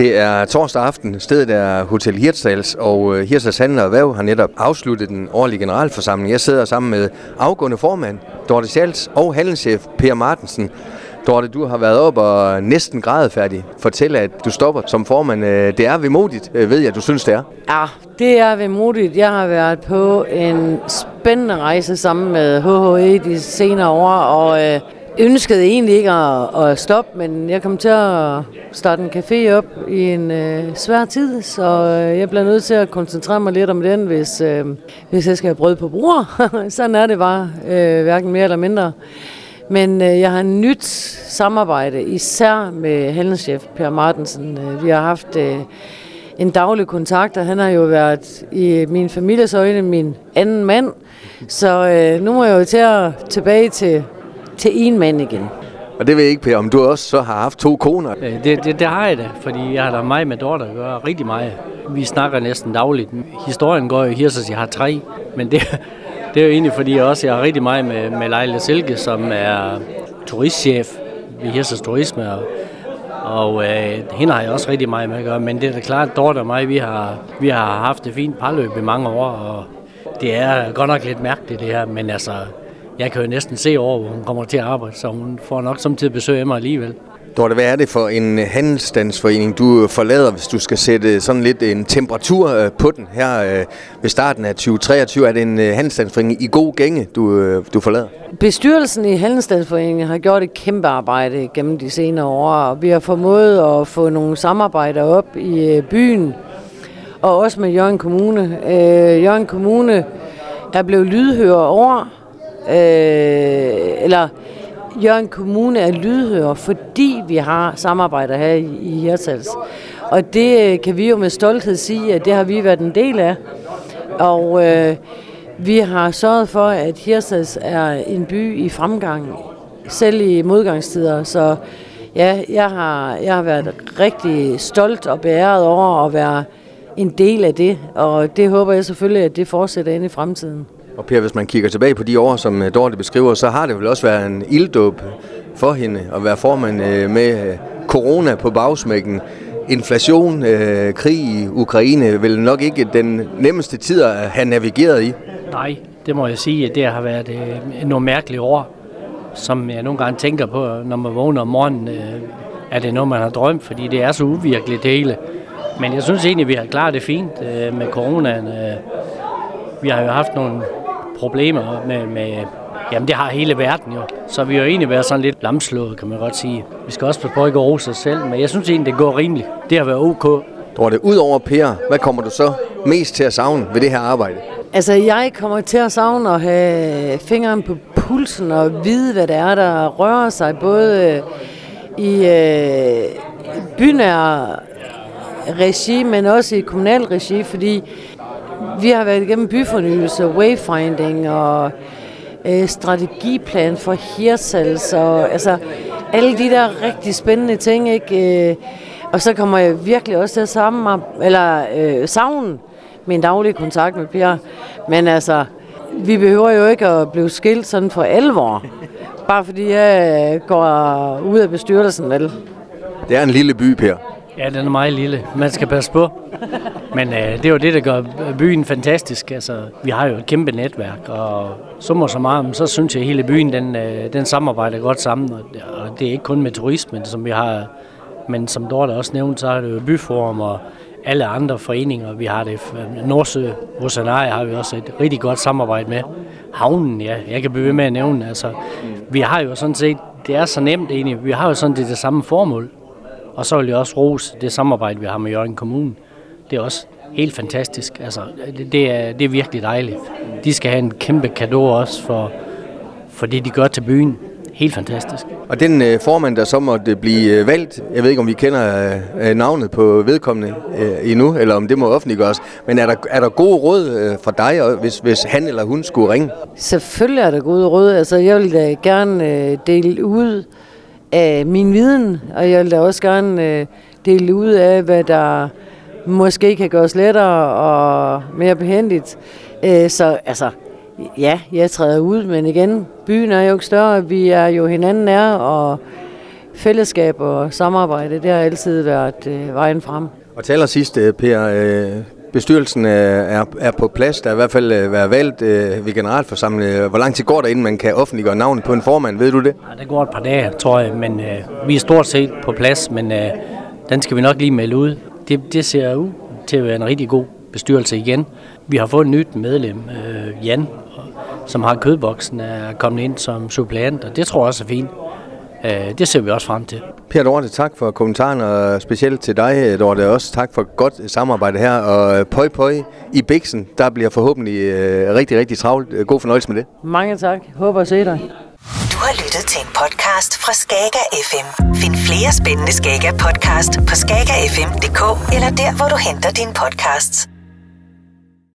Det er torsdag aften. Stedet er Hotel Hirtshals, og øh, Hirtshals Handler og Væv har netop afsluttet den årlige generalforsamling. Jeg sidder sammen med afgående formand, Dorte Schals, og handelschef Per Martensen. Dorte, du har været op og næsten grædefærdig. Fortæl, at du stopper som formand. Øh, det er vemodigt, øh, ved jeg, du synes, det er. Ja, det er vemodigt. Jeg har været på en spændende rejse sammen med HHE de senere år, og ønskede egentlig ikke at, at stoppe, men jeg kom til at starte en café op i en øh, svær tid, så øh, jeg bliver nødt til at koncentrere mig lidt om den, hvis, øh, hvis jeg skal have brød på bruger. Sådan er det bare, øh, hverken mere eller mindre. Men øh, jeg har en nyt samarbejde, især med handelschef Per Martensen. Øh, vi har haft øh, en daglig kontakt, og han har jo været i min families øjne min anden mand. Så øh, nu må jeg jo til at tilbage til, til en mand igen. Og det ved jeg ikke, Per, om du også så har haft to koner. Øh, det, det, det har jeg da, fordi jeg har da meget med Dorte at gøre, rigtig meget. Vi snakker næsten dagligt. Historien går jo her, så jeg har tre, men det, det er jo egentlig fordi, jeg også jeg har rigtig meget med, med Leila Silke, som er turistchef ved Hirsers Turisme, og, og øh, hende har jeg også rigtig meget med at gøre, men det er da klart, at Dorte og mig, vi har, vi har haft et fint parløb i mange år, og det er godt nok lidt mærkeligt det her, men altså, jeg kan jo næsten se over, hvor hun kommer til at arbejde, så hun får nok samtidig besøg af mig alligevel. Dorte, hvad er det for en handelsstandsforening, du forlader, hvis du skal sætte sådan lidt en temperatur øh, på den her øh, ved starten af 2023? Er det en øh, handelsstandsforening i god gænge, du, øh, du forlader? Bestyrelsen i Handelsstandsforeningen har gjort et kæmpe arbejde gennem de senere år, og vi har formået at få nogle samarbejder op i øh, byen, og også med Jørgen Kommune. Øh, Jørgen Kommune er blevet lydhør over, øh, eller Jørgen Kommune er lydhør, fordi vi har samarbejder her i, i Og det øh, kan vi jo med stolthed sige, at det har vi været en del af. Og øh, vi har sørget for, at Hirtals er en by i fremgang, selv i modgangstider. Så ja, jeg har, jeg har været rigtig stolt og beæret over at være en del af det. Og det håber jeg selvfølgelig, at det fortsætter ind i fremtiden. Og Per, hvis man kigger tilbage på de år, som øh, Dorte beskriver, så har det vel også været en ilddåb for hende at være formand øh, med øh, corona på bagsmækken. Inflation, krig i Ukraine, vel nok ikke den nemmeste tid at have navigeret i. Nej, det må jeg sige, at det har været nogle mærkelige år, som jeg nogle gange tænker på, når man vågner om morgenen. Er det noget, man har drømt, fordi det er så uvirkeligt det hele. Men jeg synes egentlig, at vi har klaret det fint med coronaen. Vi har jo haft nogle problemer med, med Jamen, det har hele verden jo. Så vi har jo egentlig været sådan lidt lamslået, kan man godt sige. Vi skal også på ikke at rose os selv, men jeg synes egentlig, det går rimeligt. Det har været ok. Dorte, ud over Per, hvad kommer du så mest til at savne ved det her arbejde? Altså, jeg kommer til at savne at have fingeren på pulsen og vide, hvad det er, der rører sig, både i øh, bynær regi, men også i kommunal regi, fordi vi har været igennem byfornyelse, wayfinding og øh, strategiplan for Hirsals og altså alle de der rigtig spændende ting, ikke? Øh, og så kommer jeg virkelig også til at sammen, eller øh, savne min daglige kontakt med Per. Men altså, vi behøver jo ikke at blive skilt sådan for alvor. Bare fordi jeg går ud af bestyrelsen, vel? Det er en lille by, Per. Ja, den er meget lille. Man skal passe på. Men øh, det er jo det, der gør byen fantastisk. Altså, vi har jo et kæmpe netværk, og summer så meget, så synes jeg, at hele byen den, øh, den samarbejder godt sammen. Og, og det er ikke kun med turismen, som vi har, men som Dorte også nævnte, så er det jo byforum og alle andre foreninger. Vi har det Nordsø, Rosanari har vi også et rigtig godt samarbejde med. Havnen, ja, jeg kan blive ved med at nævne. Altså, vi har jo sådan set, det er så nemt egentlig, vi har jo sådan det, det samme formål. Og så vil jeg også rose det samarbejde, vi har med Jørgen Kommune. Det er også helt fantastisk. Altså, det, det, er, det er virkelig dejligt. De skal have en kæmpe gave også for, for det, de gør til byen. Helt fantastisk. Og den øh, formand, der så måtte blive øh, valgt, jeg ved ikke, om vi kender øh, navnet på vedkommende øh, endnu, eller om det må offentliggøres, men er der, er der gode råd øh, fra dig, hvis, hvis han eller hun skulle ringe? Selvfølgelig er der gode råd. Altså, jeg vil da gerne øh, dele ud af min viden, og jeg vil da også gerne øh, dele ud af, hvad der måske kan gøres lettere og mere behendigt. Øh, så altså, ja, jeg træder ud, men igen, byen er jo ikke større. Vi er jo hinanden nær, og fællesskab og samarbejde, det har altid været øh, vejen frem. Og til allersidst, øh, Per, øh, bestyrelsen øh, er, er på plads. Der er i hvert fald øh, været valgt øh, ved generalforsamlingen. Øh, hvor lang tid går der, inden man kan offentliggøre navnet på en formand? Ved du det? Ja, det går et par dage, tror jeg, men øh, vi er stort set på plads, men øh, den skal vi nok lige melde ud. Det, det ser ud til at være en rigtig god bestyrelse igen. Vi har fået et nyt medlem, øh, Jan, som har kødboksen, er kommet ind som suppleant, og det tror jeg også er fint. Øh, det ser vi også frem til. Per Dorte, tak for kommentaren, og specielt til dig, Dorte, også tak for godt samarbejde her. Og pøj pøj i Bixen, der bliver forhåbentlig øh, rigtig, rigtig travlt. God fornøjelse med det. Mange tak. Håber at se dig. Du har lyttet til en podcast fra Skager FM. Find flere spændende Skager podcast på skagerfm.dk eller der, hvor du henter dine podcasts.